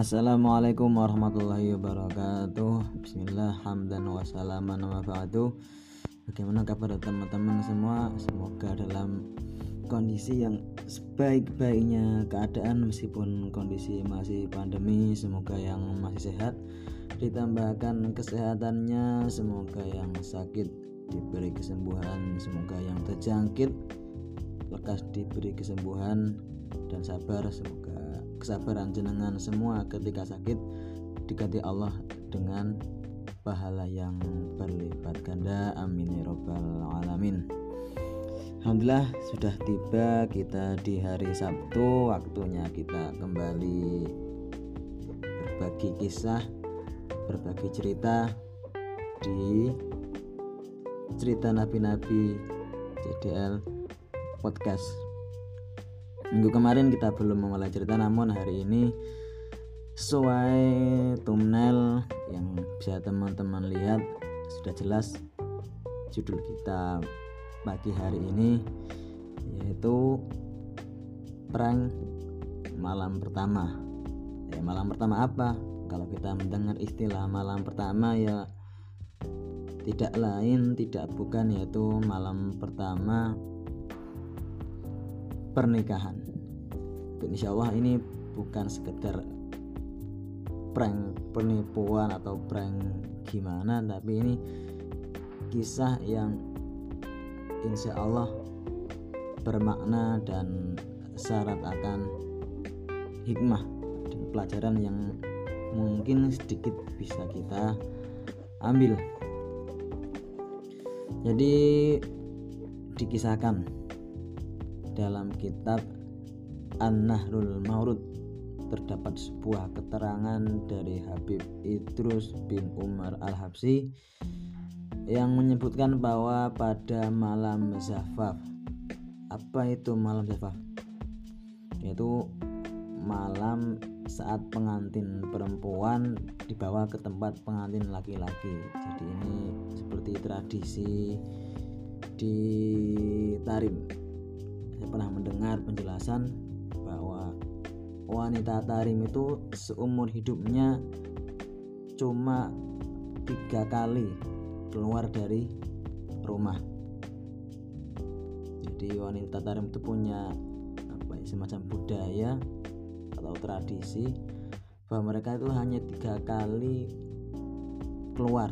Assalamualaikum warahmatullahi wabarakatuh. Bismillah hamdan wa salaman wa ba'du. Bagaimana kabar teman-teman semua? Semoga dalam kondisi yang sebaik-baiknya keadaan Meskipun kondisi masih pandemi Semoga yang masih sehat Ditambahkan kesehatannya Semoga yang sakit diberi kesembuhan Semoga yang terjangkit Lekas diberi kesembuhan dan sabar semoga kesabaran jenengan semua ketika sakit diganti Allah dengan pahala yang berlipat ganda. Amin ya robbal alamin. Alhamdulillah sudah tiba kita di hari Sabtu. Waktunya kita kembali berbagi kisah berbagi cerita di cerita nabi-nabi JDL podcast minggu kemarin kita belum memulai cerita namun hari ini sesuai thumbnail yang bisa teman-teman lihat sudah jelas judul kita pagi hari ini yaitu prank malam pertama. Ya malam pertama apa? Kalau kita mendengar istilah malam pertama ya tidak lain tidak bukan yaitu malam pertama pernikahan. Insya Allah ini bukan sekedar prank penipuan atau prank gimana tapi ini kisah yang insya Allah bermakna dan syarat akan hikmah dan pelajaran yang mungkin sedikit bisa kita ambil. Jadi dikisahkan dalam kitab An-Nahrul Maurud. Terdapat sebuah keterangan dari Habib Idrus bin Umar Al-Habsi yang menyebutkan bahwa pada malam zafaf apa itu malam zafaf yaitu malam saat pengantin perempuan dibawa ke tempat pengantin laki-laki. Jadi ini seperti tradisi di Tarim saya pernah mendengar penjelasan bahwa wanita tarim itu seumur hidupnya cuma tiga kali keluar dari rumah. Jadi wanita tarim itu punya apa ya, semacam budaya atau tradisi bahwa mereka itu hanya tiga kali keluar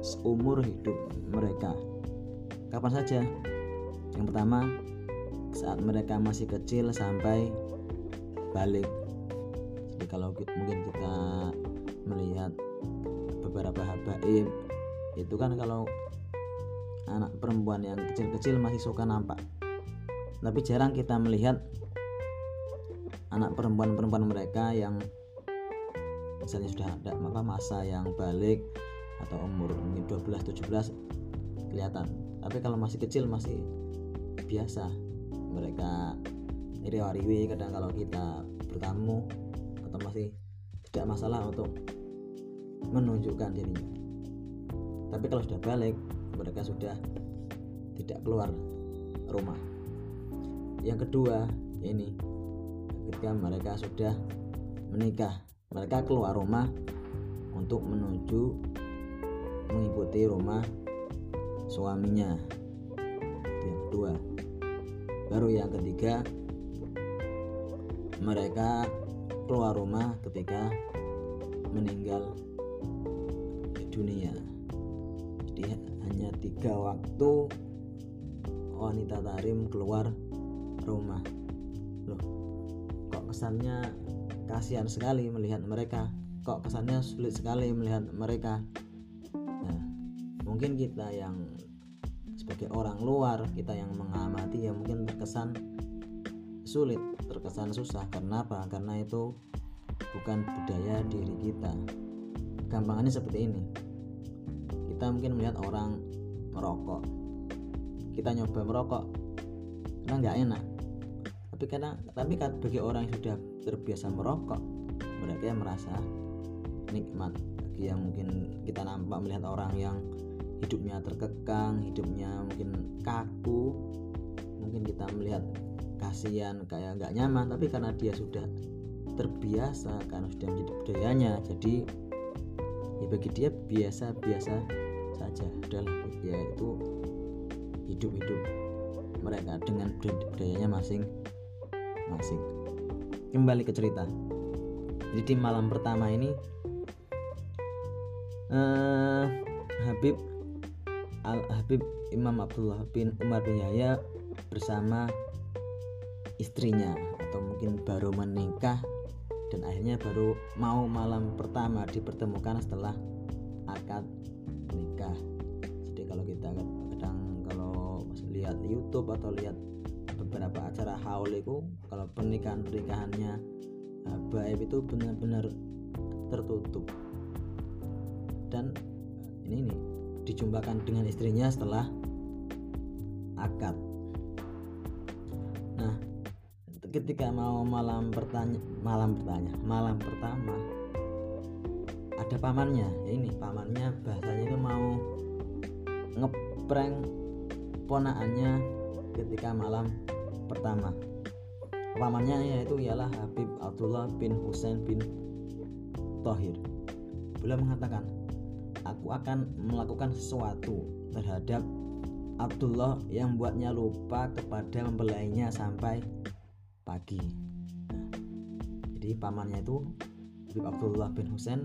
seumur hidup mereka. Kapan saja? Yang pertama saat mereka masih kecil sampai balik. Jadi kalau mungkin kita melihat beberapa habaib itu kan kalau anak perempuan yang kecil-kecil masih suka nampak. Tapi jarang kita melihat anak perempuan-perempuan mereka yang misalnya sudah ada maka masa yang balik atau umur 12 17 kelihatan. Tapi kalau masih kecil masih biasa mereka riwa-riwi kadang kalau kita bertamu atau masih tidak masalah untuk menunjukkan dirinya. Tapi kalau sudah balik mereka sudah tidak keluar rumah. Yang kedua ini ketika mereka sudah menikah mereka keluar rumah untuk menuju mengikuti rumah suaminya. Yang kedua baru yang ketiga mereka keluar rumah ketika meninggal dunia. Jadi hanya tiga waktu wanita tarim keluar rumah. Loh kok kesannya kasihan sekali melihat mereka? Kok kesannya sulit sekali melihat mereka? Nah mungkin kita yang sebagai orang luar kita yang mengamati ya mungkin terkesan sulit terkesan susah. Karena apa? Karena itu bukan budaya diri kita. Gampangannya seperti ini. Kita mungkin melihat orang merokok. Kita nyoba merokok karena nggak enak. Tapi karena tapi bagi orang yang sudah terbiasa merokok mereka merasa nikmat. Bagi yang mungkin kita nampak melihat orang yang hidupnya terkekang hidupnya mungkin kaku. Mungkin kita melihat kasihan kayak nggak nyaman tapi karena dia sudah terbiasa karena sudah menjadi budayanya jadi ya bagi dia biasa-biasa saja. Adalah ya itu hidup-hidup mereka dengan budayanya masing-masing. Kembali ke cerita. Jadi di malam pertama ini eh, Habib Al Habib Imam Abdullah bin Umar bin Yahya bersama istrinya atau mungkin baru menikah dan akhirnya baru mau malam pertama dipertemukan setelah akad nikah. Jadi kalau kita kadang kalau lihat YouTube atau lihat beberapa acara haul itu kalau pernikahan pernikahannya baik itu benar-benar tertutup. Dan ini nih dijumpakan dengan istrinya setelah akad. Nah ketika mau malam pertanya malam bertanya malam pertama ada pamannya. Ya ini pamannya bahasanya itu mau ngeprank ponaannya ketika malam pertama. Pamannya yaitu ialah Habib Abdullah bin Husain bin Tohir. Beliau mengatakan aku akan melakukan sesuatu terhadap Abdullah yang membuatnya lupa kepada mempelainya sampai pagi. Nah, jadi pamannya itu Habib Abdullah bin Husain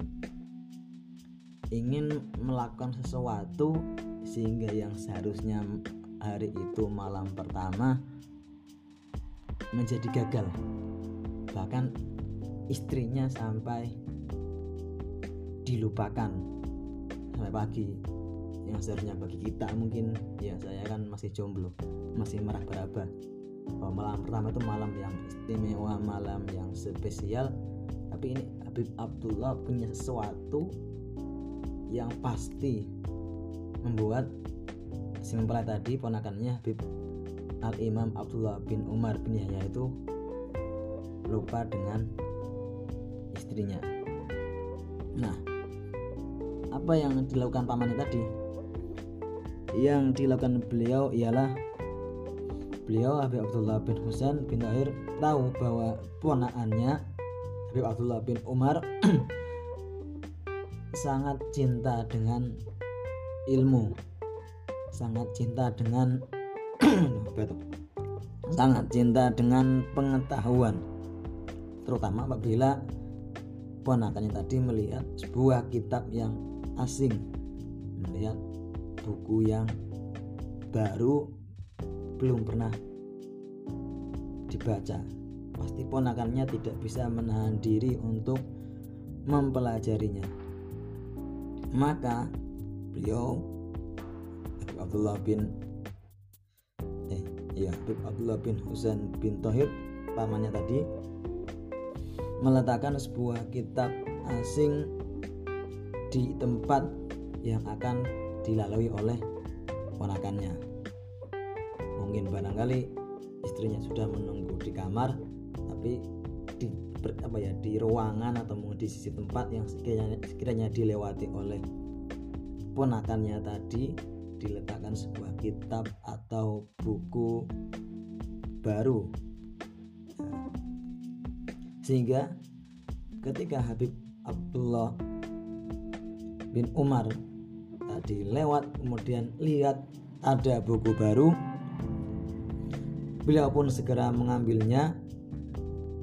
ingin melakukan sesuatu sehingga yang seharusnya hari itu malam pertama menjadi gagal. Bahkan istrinya sampai dilupakan sampai pagi. Yang seharusnya bagi kita mungkin ya saya kan masih jomblo masih meraba-raba bahwa malam pertama itu malam yang istimewa malam yang spesial. Tapi ini Habib Abdullah punya sesuatu yang pasti membuat si mempelai tadi ponakannya Habib Al Imam Abdullah bin Umar bin Yahya itu lupa dengan istrinya. Nah apa yang dilakukan pamannya tadi? Yang dilakukan beliau ialah beliau Habib Abdullah bin Husain bin Tahir tahu bahwa ponakannya Habib Abdullah bin Umar sangat cinta dengan ilmu. Sangat cinta dengan sangat cinta dengan pengetahuan. Terutama apabila ponakannya tadi melihat sebuah kitab yang asing. Melihat buku yang baru belum pernah dibaca. Pasti ponakannya tidak bisa menahan diri untuk mempelajarinya. Maka beliau Abdullah bin eh ya Abdullah bin Husain bin Tohir pamannya tadi meletakkan sebuah kitab asing di tempat yang akan dilalui oleh ponakannya. Mungkin barangkali istrinya sudah menunggu di kamar, tapi di apa ya di ruangan atau mungkin di sisi tempat yang sekiranya, sekiranya dilewati oleh ponakannya tadi diletakkan sebuah kitab atau buku baru sehingga ketika Habib Abdullah bin Umar. Tadi lewat kemudian lihat ada buku baru. Beliau pun segera mengambilnya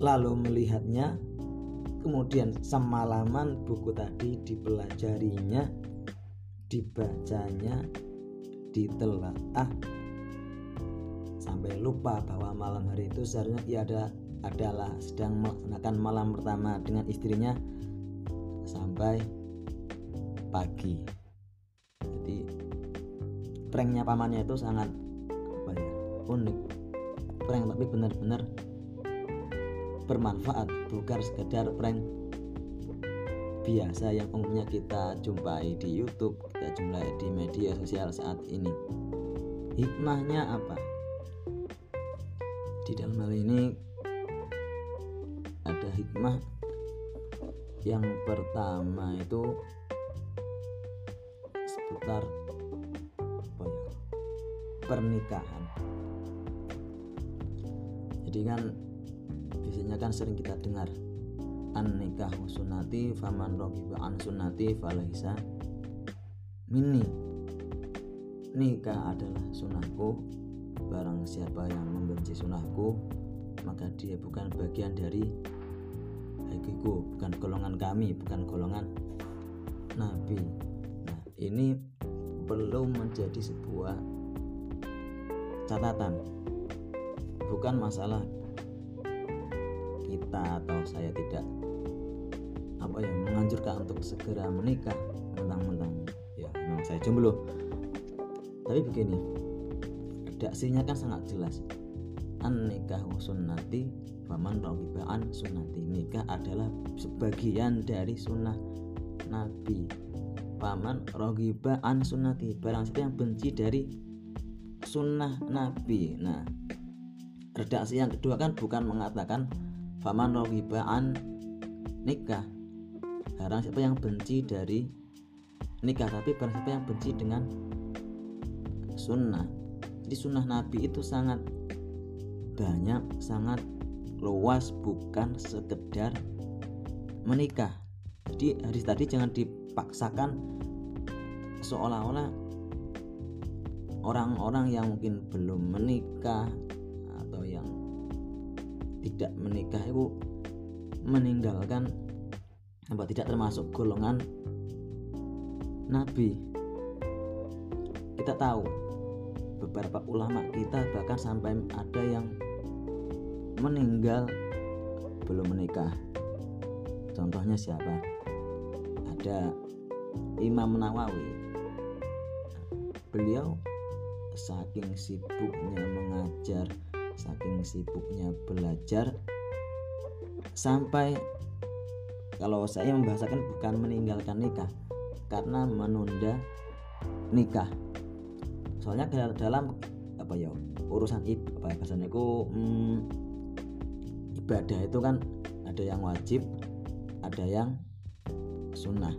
lalu melihatnya. Kemudian semalaman buku tadi dipelajarinya dibacanya ditelaah sampai lupa bahwa malam hari itu seharusnya ia ada adalah sedang melaksanakan malam pertama dengan istrinya. Sampai pagi. Jadi pranknya pamannya itu sangat apa ya unik. Prank tapi benar-benar bermanfaat bukan sekedar prank biasa yang umumnya kita jumpai di YouTube kita jumpai di media sosial saat ini. Hikmahnya apa? Di dalam hal ini ada hikmah yang pertama itu apa ya, pernikahan. Jadi kan biasanya kan sering kita dengar an nikah sunnati faman raghiba an sunnati falaisa minni. Nikah adalah sunnahku barang siapa yang membenci sunnahku maka dia bukan bagian dari hakiku bukan golongan kami bukan golongan nabi ini perlu menjadi sebuah catatan. Bukan masalah kita atau saya tidak apa yang menganjurkan untuk segera menikah mentang-mentang. Ya memang saya jomblo. Tapi begini redaksinya kan sangat jelas. An nikah sunnati faman ragibaan sunnati. Nikah adalah sebagian dari sunnah nabi paman ragibaan sunnati. Barang siapa yang benci dari sunnah nabi. Nah redaksi yang kedua kan bukan mengatakan faman ragibaan nikah. Barang siapa yang benci dari nikah tapi barang siapa yang benci dengan sunnah. Jadi sunnah nabi itu sangat banyak sangat luas bukan sekedar menikah. Jadi hadis tadi jangan dipaksakan seolah-olah orang-orang yang mungkin belum menikah atau yang tidak menikah itu meninggalkan apa tidak termasuk golongan nabi. Kita tahu beberapa ulama kita bahkan sampai ada yang meninggal belum menikah. Contohnya siapa ada Imam Nawawi. Beliau saking sibuknya mengajar saking sibuknya belajar sampai kalau saya membahasakan bukan meninggalkan nikah karena menunda nikah. Soalnya dalam apa ya urusan ib apa ya, bahasanya itu hmm, ibadah itu kan ada yang wajib ada yang sunnah.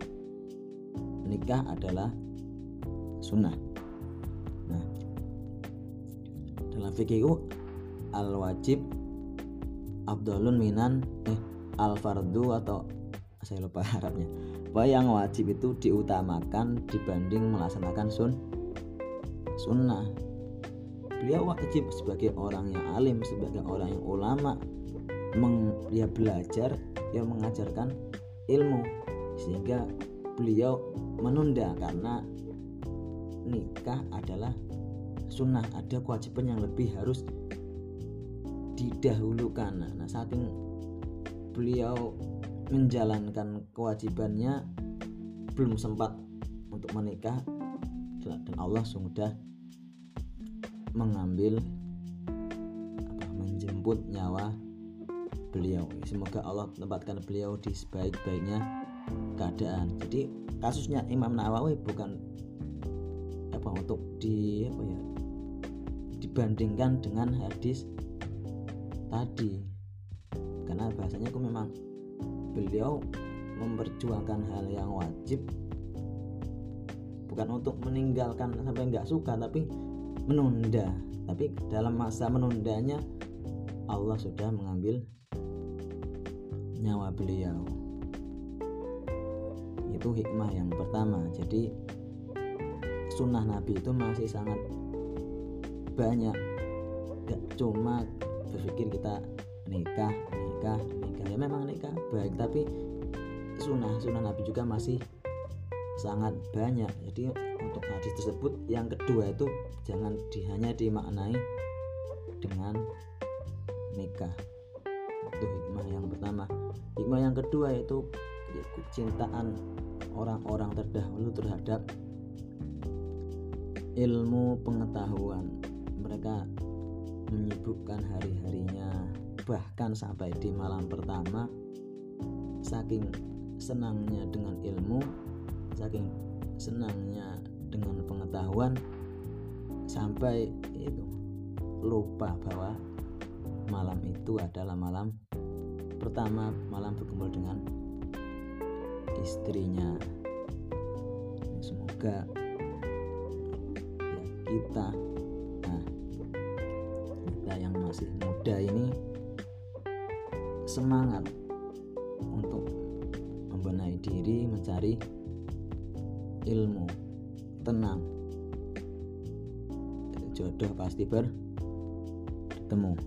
Nikah adalah sunnah. Nah dalam fikih itu al wajib abdulun minan eh al fardu atau saya lupa Arabnya bahwa yang wajib itu diutamakan dibanding melaksanakan sun sunnah. Beliau wajib sebagai orang yang alim sebagai orang yang ulama meng, dia belajar yang mengajarkan ilmu sehingga beliau menunda karena nikah adalah sunnah. Ada kewajiban yang lebih harus didahulukan. Nah saking beliau menjalankan kewajibannya belum sempat untuk menikah. Dan Allah sudah mengambil apa, menjemput nyawa beliau. Semoga Allah tempatkan beliau di sebaik-baiknya keadaan. Jadi kasusnya Imam Nawawi bukan apa untuk di apa ya dibandingkan dengan hadis tadi. Karena bahasanya aku memang beliau memperjuangkan hal yang wajib. Bukan untuk meninggalkan sampai nggak suka tapi menunda. Tapi dalam masa menundanya Allah sudah mengambil nyawa beliau itu hikmah yang pertama. Jadi sunnah Nabi itu masih sangat banyak. Gak cuma berpikir kita nikah nikah nikah. Ya memang nikah baik tapi sunnah sunnah Nabi juga masih sangat banyak. Jadi untuk hadis tersebut yang kedua itu jangan di, hanya dimaknai dengan nikah. Itu hikmah yang pertama. Hikmah yang kedua yaitu cintaan orang-orang terdahulu terhadap ilmu pengetahuan. Mereka menyibukkan hari-harinya bahkan sampai di malam pertama saking senangnya dengan ilmu saking senangnya dengan pengetahuan sampai itu lupa bahwa malam itu adalah malam pertama malam berkumpul dengan istrinya. Semoga ya, kita nah kita yang masih muda ini semangat untuk membenahi diri mencari ilmu tenang. Jodoh pasti bertemu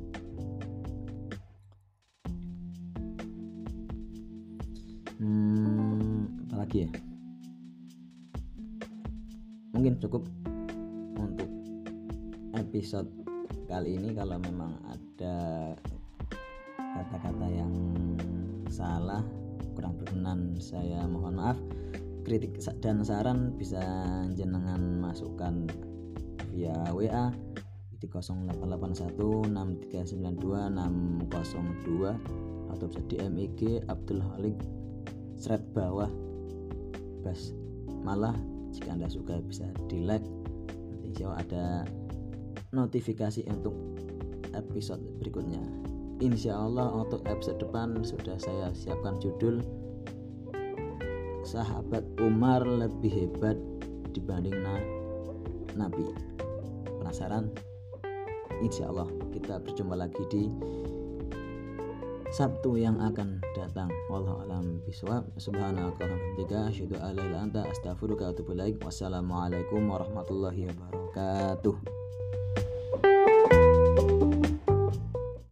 apalagi ya? Mungkin cukup untuk episode kali ini kalau memang ada kata-kata yang salah kurang berkenan saya mohon maaf. Kritik dan saran bisa jenengan masukkan via WA di 08816392 atau bisa di MIG Abdul Halik thread bawah bas malah jika anda suka bisa di like nanti insya Allah ada notifikasi untuk episode berikutnya. Insya Allah untuk episode depan sudah saya siapkan judul sahabat Umar lebih hebat dibanding na Nabi. Penasaran? Insya Allah kita berjumpa lagi di Sabtu yang akan datang. Wallahu alam bisawab. Subhanakallahumma asyhadu an la ilaha illa anta astaghfiruka wa atubu ilaik. Wassalamualaikum warahmatullahi wabarakatuh.